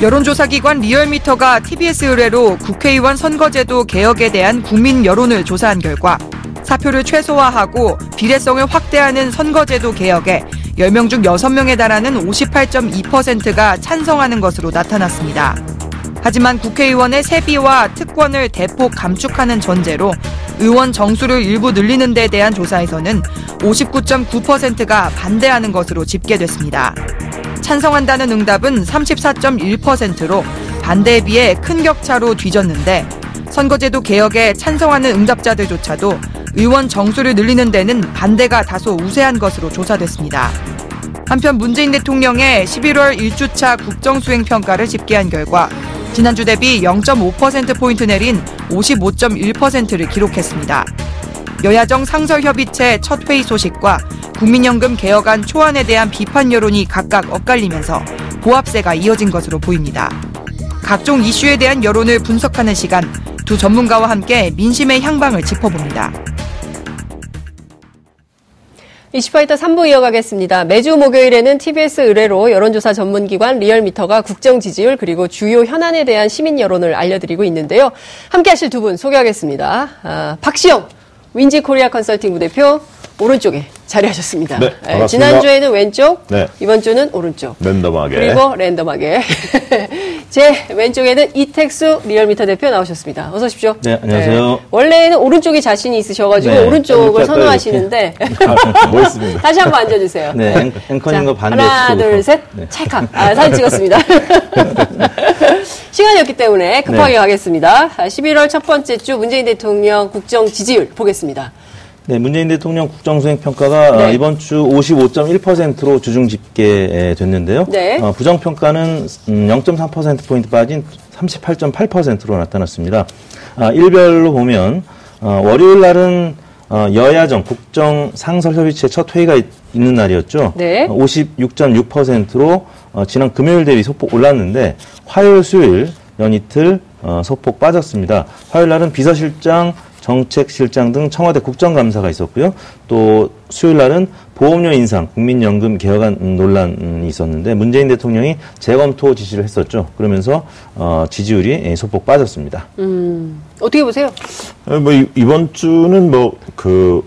여론조사기관 리얼미터가 TBS 의뢰로 국회의원 선거제도 개혁에 대한 국민 여론을 조사한 결과 사표를 최소화하고 비례성을 확대하는 선거제도 개혁에 10명 중 6명에 달하는 58.2%가 찬성하는 것으로 나타났습니다. 하지만 국회의원의 세비와 특권을 대폭 감축하는 전제로 의원 정수를 일부 늘리는 데 대한 조사에서는 59.9%가 반대하는 것으로 집계됐습니다. 찬성한다는 응답은 34.1%로 반대에 비해 큰 격차로 뒤졌는데 선거제도 개혁에 찬성하는 응답자들조차도 의원 정수를 늘리는 데는 반대가 다소 우세한 것으로 조사됐습니다. 한편 문재인 대통령의 11월 1주차 국정수행 평가를 집계한 결과 지난주 대비 0.5%포인트 내린 55.1%를 기록했습니다. 여야정 상설협의체 첫 회의 소식과 국민연금 개혁안 초안에 대한 비판 여론이 각각 엇갈리면서 보합세가 이어진 것으로 보입니다. 각종 이슈에 대한 여론을 분석하는 시간, 두 전문가와 함께 민심의 향방을 짚어봅니다. 이슈파이터 3부 이어가겠습니다. 매주 목요일에는 TBS 의뢰로 여론조사 전문기관 리얼미터가 국정 지지율 그리고 주요 현안에 대한 시민 여론을 알려드리고 있는데요. 함께 하실 두 분 소개하겠습니다. 아, 박시영 윈지 코리아 컨설팅 부대표 오른쪽에 자리하셨습니다. 네, 반갑습니다. 지난주에는 왼쪽, 네. 이번 주는 오른쪽. random하게. 그리고 random하게. 제 왼쪽에는 이택수 리얼미터 대표 나오셨습니다. 어서 오십시오. 네, 안녕하세요. 원래는 오른쪽이 자신이 있으셔가지고 네, 오른쪽을 이렇게 선호하시는데 멋있습니다. 다시 한번 앉아주세요. 네, 앵- 앵커님과 자, 반대 하나. 둘, 셋. 네. 찰칵. 아, 사진 찍었습니다. 시간이 없기 때문에 급하게 네. 가겠습니다. 아, 11월 첫 번째 주 문재인 대통령 국정 지지율 보겠습니다. 네, 문재인 대통령 국정수행 평가가 네. 어, 이번 주 55.1%로 주중 집계됐는데요. 네. 어, 부정 평가는 0.3% 포인트 빠진 38.8%로 나타났습니다. 아, 일별로 보면 어, 월요일 날은 어, 여야정 국정 상설협의체 첫 회의가 있, 는 날이었죠. 네. 56.6%로 어, 지난 금요일 대비 소폭 올랐는데 화요일, 수요일 연 이틀 어, 소폭 빠졌습니다. 화요일 날은 비서실장, 정책실장 등 청와대 국정감사가 있었고요. 또 수요일 날은 보험료 인상, 국민연금 개혁안 음, 논란이 있었는데 문재인 대통령이 재검토 지시를 했었죠. 그러면서 어, 지지율이 예, 소폭 빠졌습니다. 어떻게 보세요? 뭐 이- 이번 주는 뭐그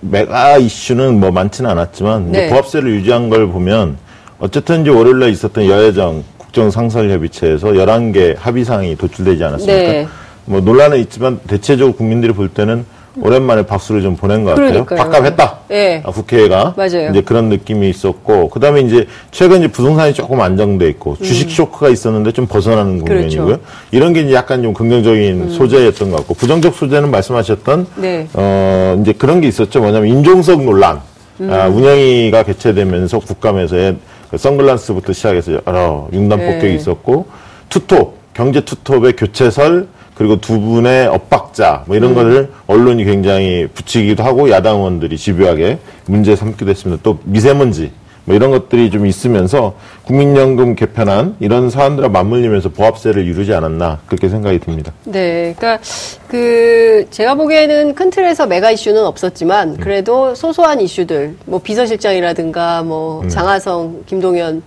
메가 이슈는 뭐 많지는 않았지만 네. 보합세를 유지한 걸 보면 어쨌든 이제 월요일 날 있었던 여야정 국정상설협의체에서 11개 합의사항이 도출되지 않았습니까? 네. 뭐 논란은 있지만 대체적으로 국민들이 볼 때는 오랜만에 박수를 좀 보낸 것 같아요. 그러니까요. 밥값했다. 네. 아, 국회가 맞아요. 이제 그런 느낌이 있었고 그다음에 이제 최근 이제 부동산이 조금 안정돼 있고 주식 쇼크가 있었는데 좀 벗어나는 국면이고요. 음. 그렇죠. 음. 이런 게 이제 약간 좀 긍정적인 소재였던 것 같고 부정적 소재는 말씀하셨던 네. 어 이제 그런 게 있었죠. 뭐냐면 인종석 논란. 음. 아, 운영위가 개최되면서 국감에서의 그 선글라스부터 시작해서 여러 융단 네. 폭격이 있었고 투톱 경제 투톱의 교체설 그리고 두 분의 엇박자 뭐 음. 이런 거를 언론이 굉장히 붙이기도 하고 야당 의원들이 집요하게 문제 삼기도 했습니다. 또 미세먼지 뭐 이런 것들이 좀 있으면서 국민연금 개편안 이런 사안들과 맞물리면서 보합세를 이루지 않았나 그렇게 생각이 듭니다. 네, 그러니까 그 제가 보기에는 큰 틀에서 메가 이슈는 없었지만 그래도 소소한 이슈들, 뭐 비서실장이라든가 뭐 음. 장하성, 김동연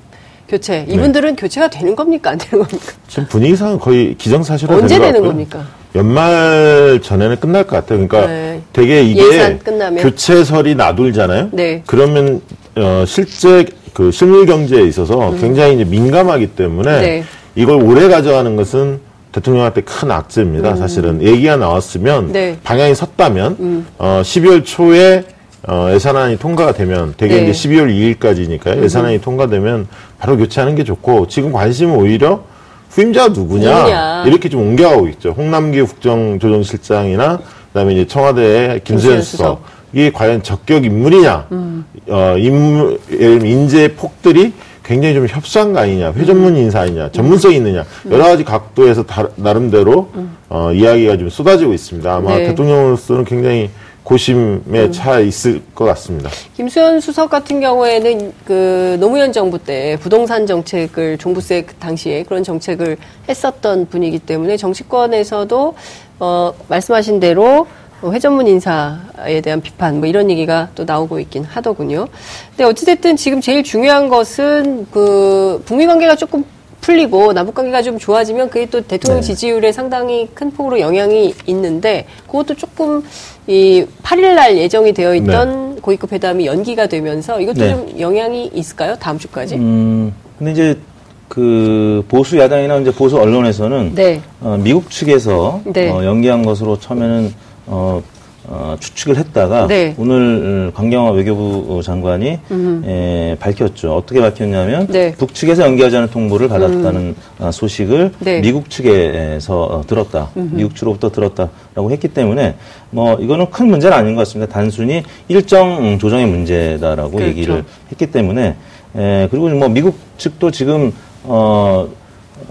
교체 네. 이분들은 교체가 되는 겁니까 안 되는 겁니까? 지금 분위기상은 거의 기정사실화 언제 되는. 겁니까? 연말 전에는 끝날 것 같아요. 그러니까 네. 되게 이게? 교체설이 나돌잖아요. 네. 그러면 어, 실제 그 실물 경제에 있어서 굉장히 이제 민감하기 때문에 음. 네. 이걸 오래 가져가는 것은 대통령한테 큰 악재입니다. 사실은 얘기가 나왔으면 음. 네. 음. 방향이 섰다면 어, 12월 초에 어, 예산안이 통과가 되면 되게 네. 이제 12월 2일까지니까요. 예산안이 통과되면 바로 교체하는 게 좋고 지금 관심은 오히려 후임자가 누구냐, 누구냐. 이렇게 좀 옮겨가고 있죠. 홍남기 국정조정실장이나 그다음에 이제 청와대의 김수현 김수현 수석. 음. 수석 이게 과연 적격 인물이냐, 어 인물 인재 폭들이 굉장히 좀 협소한 거 아니냐, 회전문 인사 아니냐, 전문성이 있느냐 여러 가지 각도에서 다, 나름대로 어, 이야기가 좀 쏟아지고 있습니다. 아마 네. 대통령으로서는 굉장히 고심에 차 있을 것 같습니다. 김수현 수석 같은 경우에는 그 노무현 정부 때 부동산 정책을 종부세 그 당시에 그런 정책을 했었던 분이기 때문에 정치권에서도 어 말씀하신 대로 회전문 인사에 대한 비판 뭐 이런 얘기가 또 나오고 있긴 하더군요. 근데 어찌됐든 지금 제일 중요한 것은 그 북미 관계가 조금 풀리고 남북 관계가 좀 좋아지면 그게 또 대통령 네. 지지율에 상당히 큰 폭으로 영향이 있는데 그것도 조금 이 8일 날 예정이 되어 있던 고위급 회담이 연기가 되면서 이것도 네. 좀 영향이 있을까요? 다음 주까지? 음, 근데 이제 그 보수 야당이나 이제 보수 언론에서는 네. 어, 미국 측에서 네. 어, 연기한 것으로 처음에는 어, 어, 추측을 했다가 네. 오늘 강경화 외교부 장관이 에, 밝혔죠. 어떻게 밝혔냐면 네. 음. 북측에서 연기하자는 통보를 받았다는 어, 소식을 네. 미국 측에서 어, 들었다. 미국 측으로부터 들었다라고 했기 때문에 뭐 이거는 큰 문제는 아닌 것 같습니다. 단순히 일정 조정의 문제다라고 그렇죠. 얘기를 했기 때문에 에, 그리고 뭐 미국 측도 지금 어,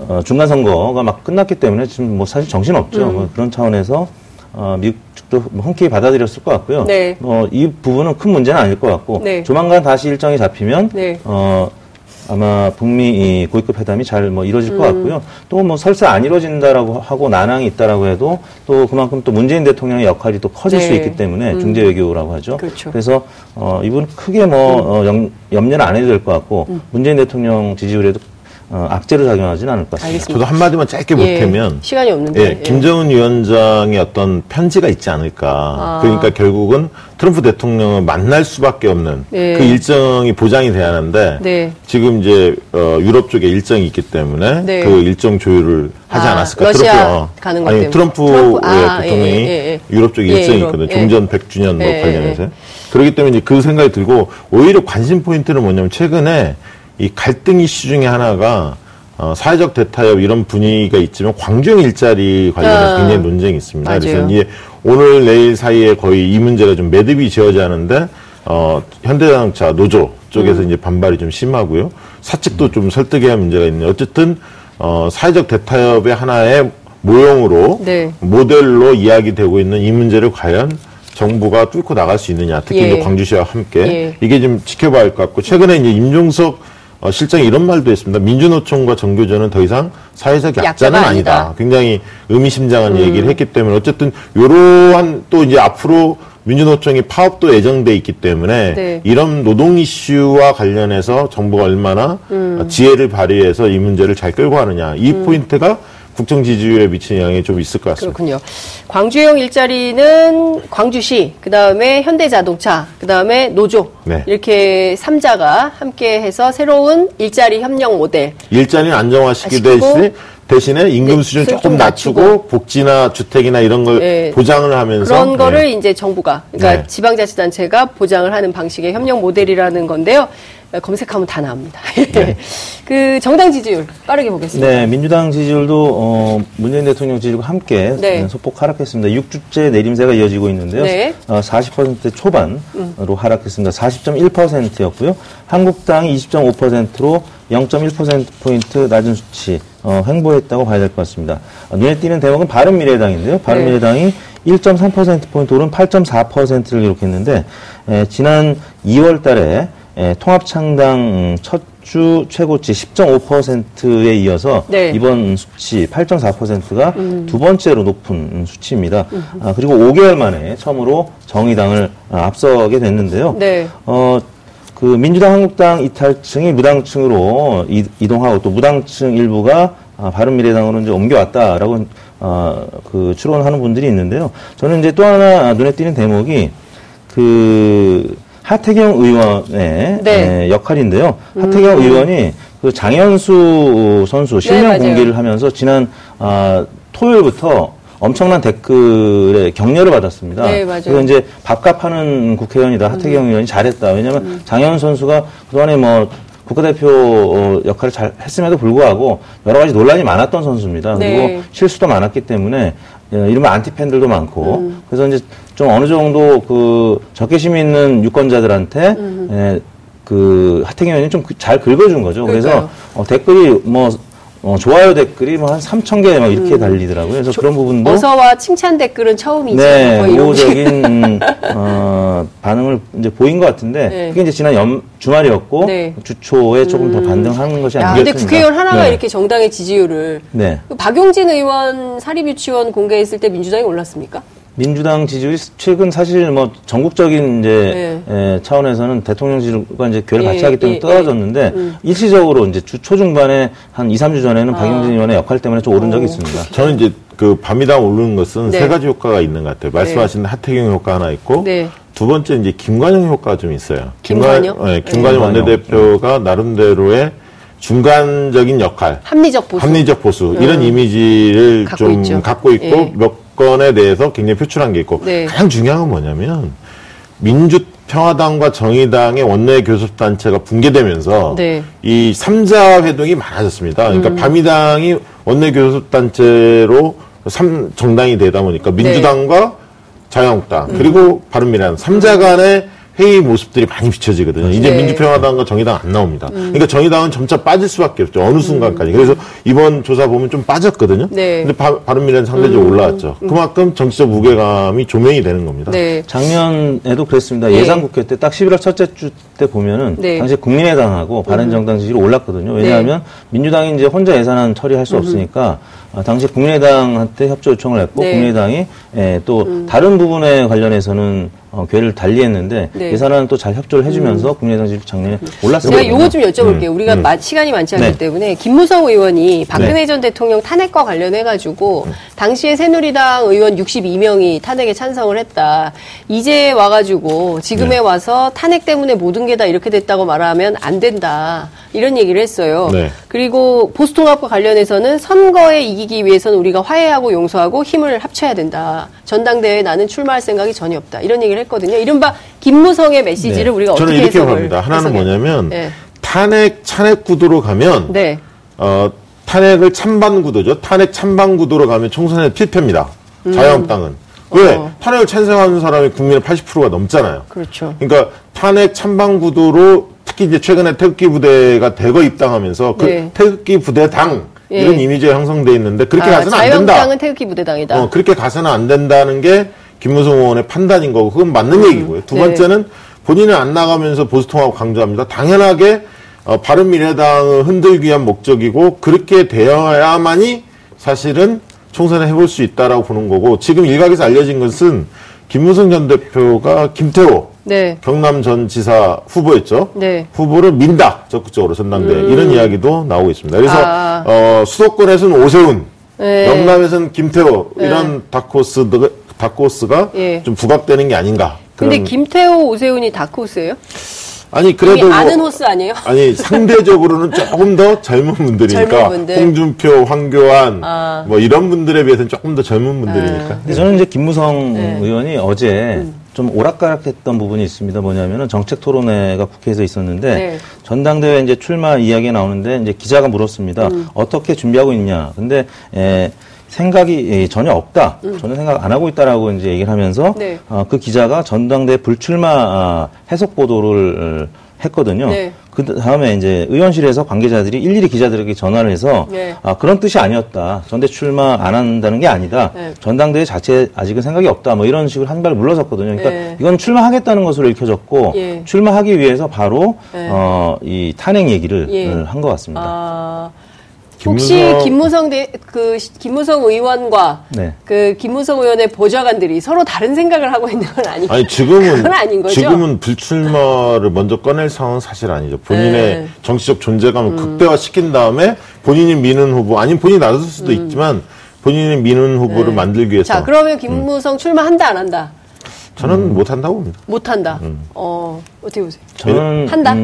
어, 중간 선거가 막 끝났기 때문에 지금 뭐 사실 정신 없죠. 음. 뭐 그런 차원에서 어, 미국 측도 뭐 흔쾌히 받아들였을 것 같고요. 네. 어, 이 부분은 큰 문제는 아닐 것 같고 네. 조만간 다시 일정이 잡히면 네. 어, 아마 북미 이 고위급 회담이 잘 뭐 이루어질 음. 것 같고요. 또 뭐 설사 안 이루어진다라고 하고 난항이 있다라고 해도 또 그만큼 또 문재인 대통령의 역할이 또 커질 네. 수 있기 때문에 중재 외교라고 하죠. 그렇죠. 래서 어, 이분 크게 뭐 어, 염, 염려는 안 해도 될 것 같고 음. 문재인 대통령 지지율에도 어, 악재로 작용하지는 않을 것 같습니다. 알겠습니다. 저도 한마디만 짧게 예, 보태면 시간이 없는데. 예, 예. 김정은 위원장의 어떤 편지가 있지 않을까. 아. 그러니까 결국은 트럼프 대통령을 만날 수밖에 없는 네. 그 일정이 보장이 돼야 하는데 네. 지금 이제 어, 유럽 쪽에 일정이 있기 때문에 네. 그 일정 조율을 하지 아, 않았을까. 러시아 트럼프, 가는 것 아니 때문에. 트럼프, 트럼프, 예, 아, 대통령이 예, 예, 예. 유럽 쪽에 예, 일정이 유럽, 있거든요. 예. 종전 100주년 뭐 예, 관련해서. 예. 그렇기 때문에 이제 그 생각이 들고 오히려 관심 포인트는 뭐냐면 최근에 이 갈등 이슈 중에 하나가 어, 사회적 대타협 이런 분위기가 있지만 광주형 일자리 관련해서 아, 굉장히 논쟁이 있습니다. 맞아요. 그래서 이제 오늘 내일 사이에 거의 이 문제가 좀 매듭이 지어져 하는데 어, 현대자동차 노조 쪽에서 음. 이제 반발이 좀 심하고요. 사측도 좀 설득해야 할 문제가 있는데 어쨌든 어, 사회적 대타협의 하나의 모형으로 네. 모델로 이야기되고 있는 이 문제를 과연 정부가 뚫고 나갈 수 있느냐, 특히 예. 이제 광주시와 함께 예. 이게 좀 지켜봐야 할 것 같고 최근에 이제 임종석 어, 실장이 이런 말도 했습니다. 민주노총과 정교조는 더 이상 사회적 약자는 아니다. 아니다. 음. 굉장히 의미심장한 얘기를 했기 때문에 어쨌든 이러한 또 이제 앞으로 민주노총이 파업도 예정돼 있기 때문에 네. 이런 노동 이슈와 관련해서 정부가 얼마나 음. 지혜를 발휘해서 이 문제를 잘 끌고 가느냐 이 포인트가 국정 지지율에 미치는 영향이 좀 있을 것 같습니다. 그렇군요. 광주형 일자리는 광주시, 그 다음에 현대자동차, 그 다음에 노조 네. 이렇게 삼자가 함께해서 새로운 일자리 협력 모델. 일자리는 안정화시키기 시키고 대신에 임금 네, 수준 조금 좀 낮추고, 낮추고 복지나 주택이나 이런 걸 예. 보장을 하면서 그런 거를 예. 이제 정부가, 그러니까 네. 지방자치단체가 보장을 하는 방식의 협력 모델이라는 건데요. 검색하면 다 나옵니다. 네. 그 정당 지지율 빠르게 보겠습니다. 네, 민주당 지지율도 어, 문재인 대통령 지지율과 함께 네. 소폭 하락했습니다. 6주째 내림세가 이어지고 있는데요. 네. 어, 40% 초반으로 하락했습니다. 40.1%였고요. 한국당이 20.5%로 0.1%포인트 낮은 수치 어, 횡보했다고 봐야 될 것 같습니다. 어, 눈에 띄는 대목은 바른미래당인데요. 바른미래당이 1.3%포인트 오른 8.4%를 기록했는데 에, 지난 2월 달에 에, 통합창당 음, 첫주 최고치 10.5%에 이어서 네. 이번 수치 8.4%가 두 번째로 높은 음, 수치입니다. 아, 그리고 5개월 만에 처음으로 정의당을 아, 앞서게 됐는데요. 네. 어, 그 민주당, 한국당 이탈층이 무당층으로 이, 이동하고 또 무당층 일부가 아, 바른미래당으로 이제 옮겨왔다라고 어, 그 추론하는 분들이 있는데요. 저는 이제 또 하나 눈에 띄는 대목이 그 하태경 의원의 네. 에, 역할인데요. 하태경 의원이 그 장현수 선수 실명 네. 공개를 하면서 지난 아, 토요일부터 엄청난 댓글에 격려를 받았습니다. 네, 맞아요. 그래서 이제 밥값 하는 국회의원이다. 하태경 의원이 잘했다. 왜냐하면 장현 선수가 그동안에 뭐 국가대표 어, 역할을 잘 했음에도 불구하고 여러 가지 논란이 많았던 선수입니다. 네. 그리고 실수도 많았기 때문에 어, 이른바 안티팬들도 많고 음. 그래서 이제 좀 어느 정도 그 적개심 있는 유권자들한테 에, 그 하태경 의원이 좀 잘 긁어준 거죠. 그래서 그러니까요. 어, 댓글이 뭐 어, 좋아요 댓글이 뭐 한 3천 개 막 이렇게 달리더라고요. 그래서 그런 부분도 음. 어서와 칭찬 댓글은 처음이죠. 네, 뭐 우호적인 음, 어, 반응을 이제 보인 것 같은데 네. 그게 이제 지난 연, 주말이었고 네. 주초에 조금 더 반등하는 것이 야, 아니겠습니까? 근데 국회의원 하나가 네. 이렇게 정당의 지지율을 네. 그 박용진 의원 사립유치원 공개했을 때 민주당이 올랐습니까? 민주당 지지율이 최근 사실 뭐 전국적인 이제 에, 차원에서는 대통령 지지율과 이제 교회를 예, 같이 하기 때문에 예, 떨어졌는데 일시적으로 이제 주 초중반에 한 2, 3주 전에는 아. 박영진 의원의 역할 때문에 좀 오른 적이 있습니다. 저는 이제 그 밤이당 오르는 것은 네. 세 가지 효과가 있는 것 같아요. 말씀하신 하태경 효과 하나 있고 네. 두 번째 이제 김관영 효과가 좀 있어요. 김관영? 김관- 네, 김관영. 원내대표가 나름대로의 중간적인 역할, 합리적 보수. 합리적 보수 이런 이미지를 갖고 좀 있죠. 갖고 있고 건에 대해서 굉장히 표출한 게 있고 네. 가장 중요한 건 뭐냐면 민주 평화당과 정의당의 원내 교섭 단체가 붕괴되면서 네. 이 삼자 회동이 많아졌습니다. 그러니까 음. 밤이당이 원내 교섭 단체로 삼 정당이 되다 보니까 네. 민주당과 자유한국당 음. 그리고 바른미래당 삼자 간의 회의 모습들이 많이 비춰지거든요. 이제 네. 음. 민주평화당과 정의당 안 나옵니다. 그러니까 정의당은 점차 빠질 수밖에 없죠. 어느 순간까지. 그래서 이번 조사 보면 좀 빠졌거든요. 네. 음. 근데 바, 바른미래는 상대적으로 올라왔죠. 그만큼 정치적 무게감이 조명이 되는 겁니다. 네. 작년에도 그랬습니다. 예. 예상 국회 때 딱 11월 첫째 주 때 보면은 네. 당시 국민의당하고 바른정당 지지율이 올랐거든요. 왜냐하면 민주당이 이제 혼자 예산안 처리할 수 없으니까 아, 당시 국민의당한테 협조 요청을 했고 네. 국민의당이 예, 또 다른 부분에 관련해서는 어, 괴를 달리했는데 네. 예산안은 또 잘 협조를 해주면서 국민의당 지지율 작년에 올랐습니다. 제가 요거 좀 여쭤볼게요. 우리가 마- 시간이 많지 않기 네. 때문에 김무성 의원이 박근혜 네. 전 대통령 탄핵과 관련해가지고 당시에 새누리당 의원 62명이 탄핵에 찬성을 했다. 이제 와가지고 지금에 네. 와서 탄핵 때문에 모든 게다 이렇게 됐다고 말하면 안 된다. 이런 얘기를 했어요. 네. 그리고 보수통합과 관련해서는 선거에 이기기 위해서는 우리가 화해하고 용서하고 힘을 합쳐야 된다. 전당대회에 나는 출마할 생각이 전혀 없다. 이런 얘기를 했거든요. 이른바 김무성의 메시지를 네. 우리가 저는 어떻게 이렇게 해석을 봅니다. 하나는 해석해야 뭐냐면 네. 탄핵 찬핵 구도로 가면 네. 어, 탄핵을 찬반 구도죠. 탄핵 찬반 구도로 가면 총선에 필패입니다. 자유한국당은. 왜? 어. 탄핵을 찬성하는 사람이 국민의 80%가 넘잖아요. 그렇죠. 그러니까 탄핵 찬반 구도로 특히 이제 최근에 태극기 부대가 대거 입당하면서 그 네. 태극기 부대당 예. 이런 이미지가 형성돼 있는데 그렇게 아, 가서는 안 된다. 자유한국당은 태극기 부대당이다. 어, 그렇게 가서는 안 된다는 게 김무성 의원의 판단인 거고 그건 맞는 얘기고요. 두 네. 번째는 본인은 안 나가면서 보수통합 강조합니다. 당연하게 어, 바른미래당을 흔들기 위한 목적이고 그렇게 되어야만이 사실은 총선을 해볼 수 있다라고 보는 거고 지금 일각에서 알려진 것은 김무성 전 대표가 김태호 네. 경남 전 지사 후보였죠. 네. 후보를 민다 적극적으로 전당대회 이런 이야기도 나오고 있습니다. 그래서 아. 어, 수도권에서는 오세훈, 네. 영남에서는 김태호 이런 다코스 다코스가 예. 좀 부각되는 게 아닌가. 근데 그런- 김태호, 오세훈이 다크호스예요? 아니 그래도 뭐- 아는 호스 아니에요? 아니 상대적으로는 조금 더 젊은 분들이니까 젊은 분들. 홍준표, 황교안 아. 뭐 이런 분들에 비해서는 조금 더 젊은 분들이니까. 근데 저는 이제 김무성 네. 의원이 어제 좀 오락가락했던 부분이 있습니다. 뭐냐면은 정책 토론회가 국회에서 있었는데 네. 전당대회 이제 출마 이야기가 나오는데 이제 기자가 물었습니다. 음. 어떻게 준비하고 있냐. 근데 에, 생각이 예, 전혀 없다. 전혀 생각 안 하고 있다라고 이제 얘기를 하면서 음. 네. 어, 그 기자가 전당대회 불출마 아, 해석 보도를 어, 했거든요. 네. 그 다음에 이제 의원실에서 관계자들이 일일이 기자들에게 전화를 해서 네. 아, 그런 뜻이 아니었다. 전대 출마 안 한다는 게 아니다. 네. 전당대회 자체 아직은 생각이 없다. 뭐 이런 식으로 한 발 물러섰거든요. 그러니까 네. 이건 출마하겠다는 것으로 읽혀졌고 예. 출마하기 위해서 바로 네. 어, 이 탄핵 얘기를 예. 한것 같습니다. 아, 김무성- 김무성 대, 그 시- 김무성 의원과 네. 그 김무성 의원의 보좌관들이 서로 다른 생각을 하고 있는 건 아니고 아니 지금은 그건 아닌 거죠? 지금은 불출마를 먼저 꺼낼 상황은 사실 아니죠. 본인의 네. 음. 정치적 존재감을 극대화 시킨 다음에 본인이 미는 후보 아니면 본인이 나설 수도 있지만 본인이 미는 후보를 만들기 위해서 음. 네. 자, 그러면 김무성 출마한다 안 한다? 저는 못 한다고 봅니다. 못 한다. 음. 어, 어떻게 보세요? 저는 한다?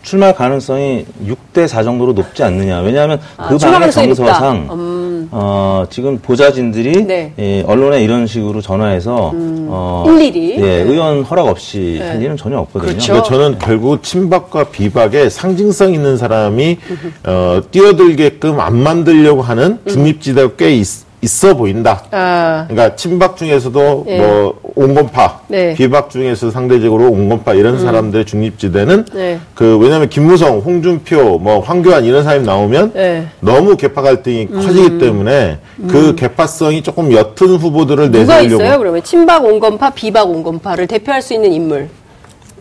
음, 출마 가능성이 6대 4 정도로 높지 않느냐. 왜냐하면 아, 그 출마 방의 정서상. 음. 어, 지금 보좌진들이 네. 예, 언론에 이런 식으로 전화해서 어, 일일이? 예, 의원 허락 없이 네. 할 일은 전혀 없거든요. 그렇죠. 그러니까 저는 결국 친박과 비박에 상징성 있는 사람이 어, 뛰어들게끔 안 만들려고 하는 중립지대가 꽤 있, 있어 보인다. 아, 그러니까 친박 중에서도 예. 뭐 온건파, 네. 음. 비박 중에서 상대적으로 온건파 이런 사람들의 중립지대는 네. 그 왜냐하면 김무성, 홍준표, 뭐 황교안 이런 사람이 나오면 네. 음. 너무 개파 갈등이 커지기 때문에 그 개파성이 조금 옅은 후보들을 누가 내세우려고. 있어요? 그러면 친박 온건파, 비박 온건파를 대표할 수 있는 인물.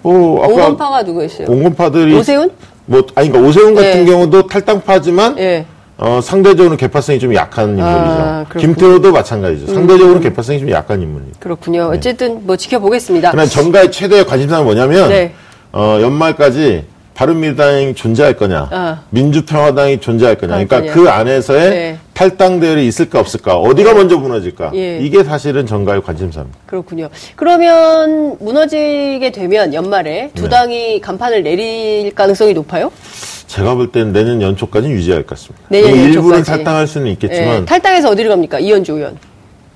뭐 아까 온건파가 누가 있어요? 온건파들이 오세훈? 뭐 아니 그러니까 오세훈 같은 네. 경우도 탈당파지만 예. 어, 상대적으로 개파성이 좀 약한 인물이죠. 아, 그렇군요. 음. 김태호도 마찬가지죠. 상대적으로 개파성이 좀 약한 인물이에요. 그렇군요. 어쨌든 뭐 지켜보겠습니다. 그러나 정가의 최대의 관심사는 뭐냐면 네. 어, 연말까지 바른미래당이 존재할 거냐, 아. 민주평화당이 존재할 거냐. 할 그러니까 거냐. 그 안에서의 네. 탈당 대열이 있을까 없을까, 어디가 먼저 무너질까. 예. 이게 사실은 정가의 관심사입니다. 그렇군요. 그러면 무너지게 되면 연말에 네. 두 당이 간판을 내릴 가능성이 높아요? 제가 볼 때는 내년 연초까지는 유지할 것 같습니다. 내년 뭐 일부는 연초까지. 탈당할 수는 있겠지만 예, 탈당해서 어디를 갑니까? 이현주 의원.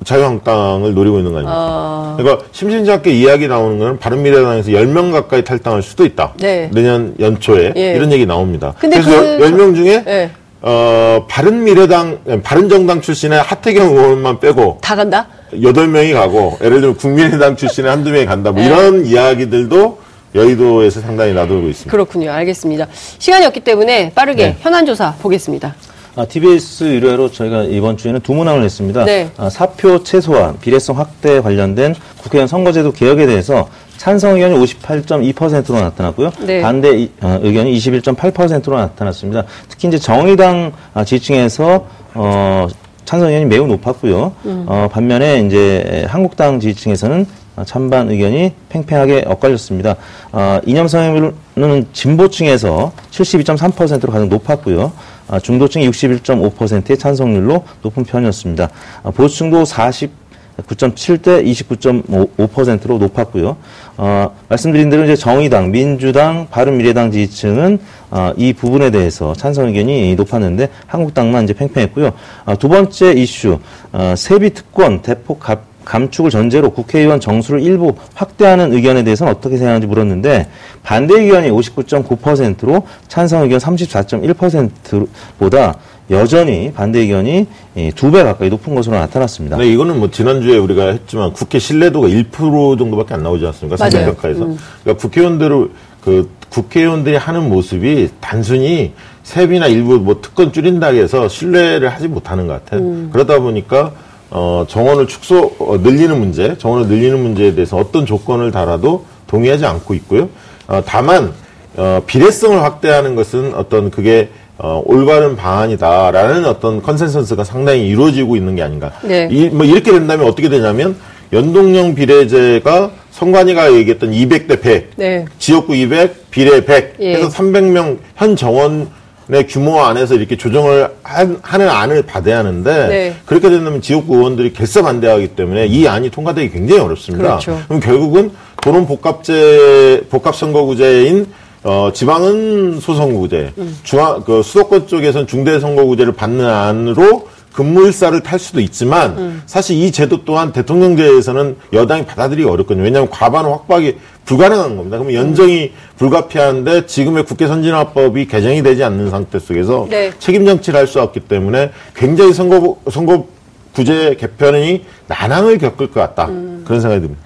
자유한국당을 노리고 있는 거 아닙니까? 아, 그러니까 심심찮게 이야기 나오는 거는 바른미래당에서 10명 가까이 탈당할 수도 있다. 네. 내년 연초에 예. 이런 얘기 나옵니다. 근데 그래서 그 10명 중에 예. 어, 바른미래당, 바른정당 출신의 하태경 의원만 빼고 다 간다? 여덟 명이 가고, 예를 들면 국민의당 출신의 한두 명이 간다. 뭐 네. 이런 이야기들도 여의도에서 상당히 나돌고 있습니다. 그렇군요. 알겠습니다. 시간이 없기 때문에 빠르게 네. 현안 조사 보겠습니다. 아, TBS 의뢰로 저희가 이번 주에는 두 문항을 냈습니다. 네. 아, 사표 최소화, 비례성 확대 관련된 국회의원 선거제도 개혁에 대해서 찬성 의견이 58.2%로 나타났고요. 네. 반대 이- 어, 의견이 21.8%로 나타났습니다. 특히 이제 정의당 아, 지지층에서 어, 찬성 의견이 매우 높았고요. 음. 어, 반면에 이제 한국당 지지층에서는 아, 찬반 의견이 팽팽하게 엇갈렸습니다. 어, 이념성으로는 진보층에서 72.3%로 가장 높았고요. 아, 중도층이 61.5%의 찬성률로 높은 편이었습니다. 아, 보수층도 49.7대 29.5%로 높았고요. 어, 말씀드린 대로 이제 정의당, 민주당, 바른미래당 지지층은 어, 이 부분에 대해서 찬성 의견이 높았는데 한국당만 이제 팽팽했고요. 아, 두 번째 이슈 어, 세비 특권 대폭 갑- 감축을 전제로 국회의원 정수를 일부 확대하는 의견에 대해서는 어떻게 생각하는지 물었는데 반대 의견이 59.9%로 찬성 의견 34.1%보다 여전히 반대 의견이 두 배 가까이 높은 것으로 나타났습니다. 네, 이거는 뭐 지난주에 우리가 했지만 국회 신뢰도가 1% 정도밖에 안 나오지 않습니까? 맞아요. 상대평가에서. 그러니까 국회의원들을 그 국회의원들이 하는 모습이 단순히 세비나 일부 뭐 특권 줄인다고 해서 신뢰를 하지 못하는 것 같아요. 그러다 보니까 어, 정원을 축소 어, 늘리는 문제, 정원을 늘리는 문제에 대해서 어떤 조건을 달아도 동의하지 않고 있고요. 어, 다만 어, 비례성을 확대하는 것은 어떤 그게 어, 올바른 방안이다라는 어떤 컨센서스가 상당히 이루어지고 있는 게 아닌가. 네. 이, 뭐 이렇게 된다면 어떻게 되냐면 연동형 비례제가 선관위가 얘기했던 200대 100, 네. 지역구 200, 비례 100 예. 해서 300명 현 정원 의 규모 안에서 이렇게 조정을 한- 하는 안을 받아야 하는데 네. 그렇게 된다면 지역구 의원들이 결사 반대하기 때문에 이 안이 통과되기 굉장히 어렵습니다. 그렇죠. 그럼 결국은 도론 복합제 복합 선거구제인 어, 지방은 소선거구제, 음. 중앙 그 수도권 쪽에서는 중대 선거구제를 받는 안으로 근무일사를 탈 수도 있지만 음. 사실 이 제도 또한 대통령제에서는 여당이 받아들이기 어렵거든요. 왜냐하면 과반 확보하기 불가능한 겁니다. 그러면 연정이 불가피한데 지금의 국회 선진화법이 개정이 되지 않는 상태 속에서 네. 책임 정치를 할 수 없기 때문에 굉장히 선거 선거 구제 개편이 난항을 겪을 것 같다 음. 그런 생각이 듭니다.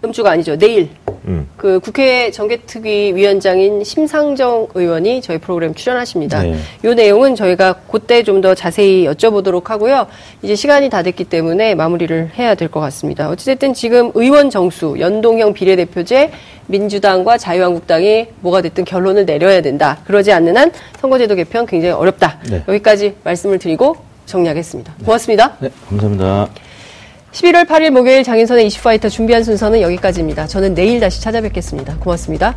다음 주가 아니죠. 내일. 음. 그 국회 정개특위 위원장인 심상정 의원이 저희 프로그램 출연하십니다. 네. 이 내용은 저희가 그때 좀 더 자세히 여쭤보도록 하고요. 이제 시간이 다 됐기 때문에 마무리를 해야 될 것 같습니다. 어찌됐든 지금 의원 정수, 연동형 비례대표제, 민주당과 자유한국당이 뭐가 됐든 결론을 내려야 된다. 그러지 않는 한 선거제도 개편 굉장히 어렵다. 네. 여기까지 말씀을 드리고 정리하겠습니다. 고맙습니다. 네, 감사합니다. 11월 8일 목요일 장인선의 이슈파이터 준비한 순서는 여기까지입니다. 저는 내일 다시 찾아뵙겠습니다. 고맙습니다.